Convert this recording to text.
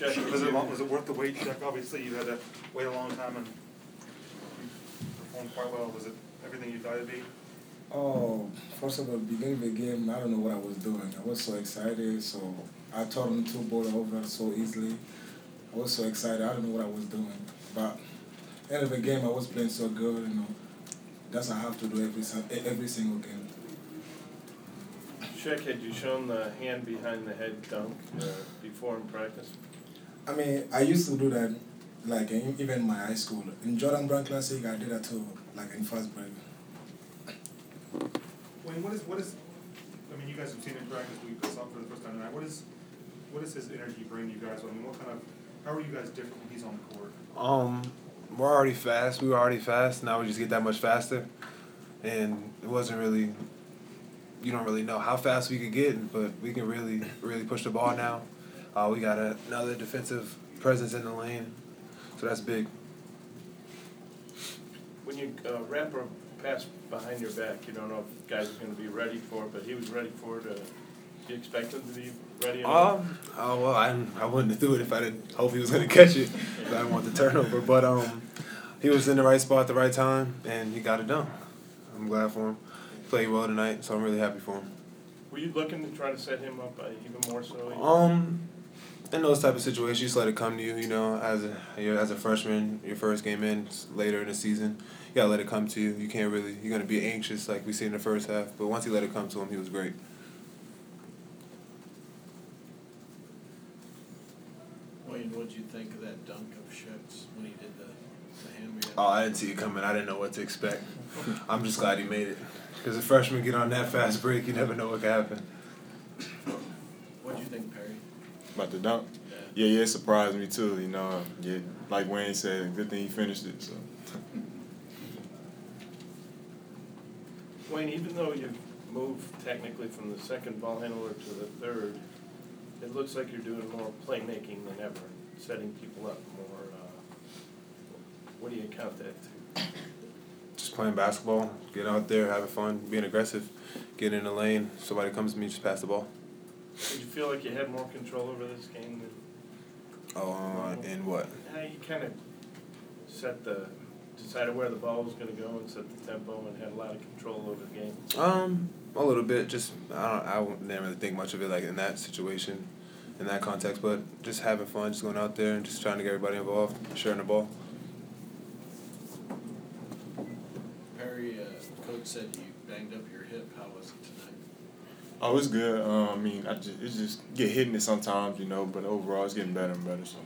Cheick, was it, long- was it worth the wait, Cheick? Obviously, you had to wait a long time and you performed quite well. Was it everything you thought it'd be? Oh, first of all, beginning of the game, I don't know what I was doing. I was so excited, so I turned two ball over so easily. I was so excited. I don't know what I was doing, but end of the game, I was playing so good. You know, that's what I have to do every every single game. Cheick, had you shown the hand behind the head dunk uh, before in practice? I mean, I used to do that, like in, even in my high school. In Jordan Brand Classic, I did that too, like in first break. Wayne, what is, what is, I mean, you guys have seen him practice, we saw him for the first time tonight. What is what is does his energy bring you guys? I mean, what kind of, how are you guys different when he's on the court? Um, we're already fast. We were already fast. Now we just get that much faster, and it wasn't really. You don't really know how fast we could get, but we can really, really push the ball now. Uh, we got a, another defensive presence in the lane, so that's big. When you uh, wrap a pass behind your back, you don't know if the guys are going to be ready for it, but he was ready for it. Uh, do you expect him to be ready? Um. Oh well, I I wouldn't do it if I didn't hope he was gonna catch it. I didn't want the turnover, but um, he was in the right spot at the right time, and he got it done. I'm glad for him. He played well tonight, so I'm really happy for him. Were you looking to try to set him up uh, even more so? Um, in those type of situations, you just let it come to you. You know, as a you're, as a freshman, your first game in later in the season, you gotta let it come to you. You can't really you're gonna be anxious like we see in the first half, but once he let it come to him, he was great. Wayne, what'd you think of that dunk of Cheick's when he did the, the hand behind? Oh, I didn't see it coming. I didn't know what to expect. I'm just glad he made it. Because a freshman get on that fast break, you never know what could happen. What'd you think, Perry? About the dunk? Yeah. Yeah, yeah, it surprised me too, you know. Yeah, like Wayne said, good thing he finished it, so. Wayne, even though you've moved technically from the second ball handler to the third, it looks like you're doing more playmaking than ever, setting people up more. Uh, what do you count that to? Just playing basketball, getting out there, having fun, being aggressive, getting in the lane. Somebody comes to me, just pass the ball. Did you feel like you had more control over this game than Oh, uh, and what? how you kind of set the decided where the ball was going to go and set the tempo and had a lot of control over the game? Um, a little bit. Just I don't. I wouldn't- didn't really think much of it like in that situation, in that context. But just having fun, just going out there and just trying to get everybody involved, sharing the ball. Perry, uh, coach said you banged up your hip. How was it tonight? Oh, it's good. Um, I mean, I just, it's just get hitting it sometimes, you know, but overall it's getting better and better, so.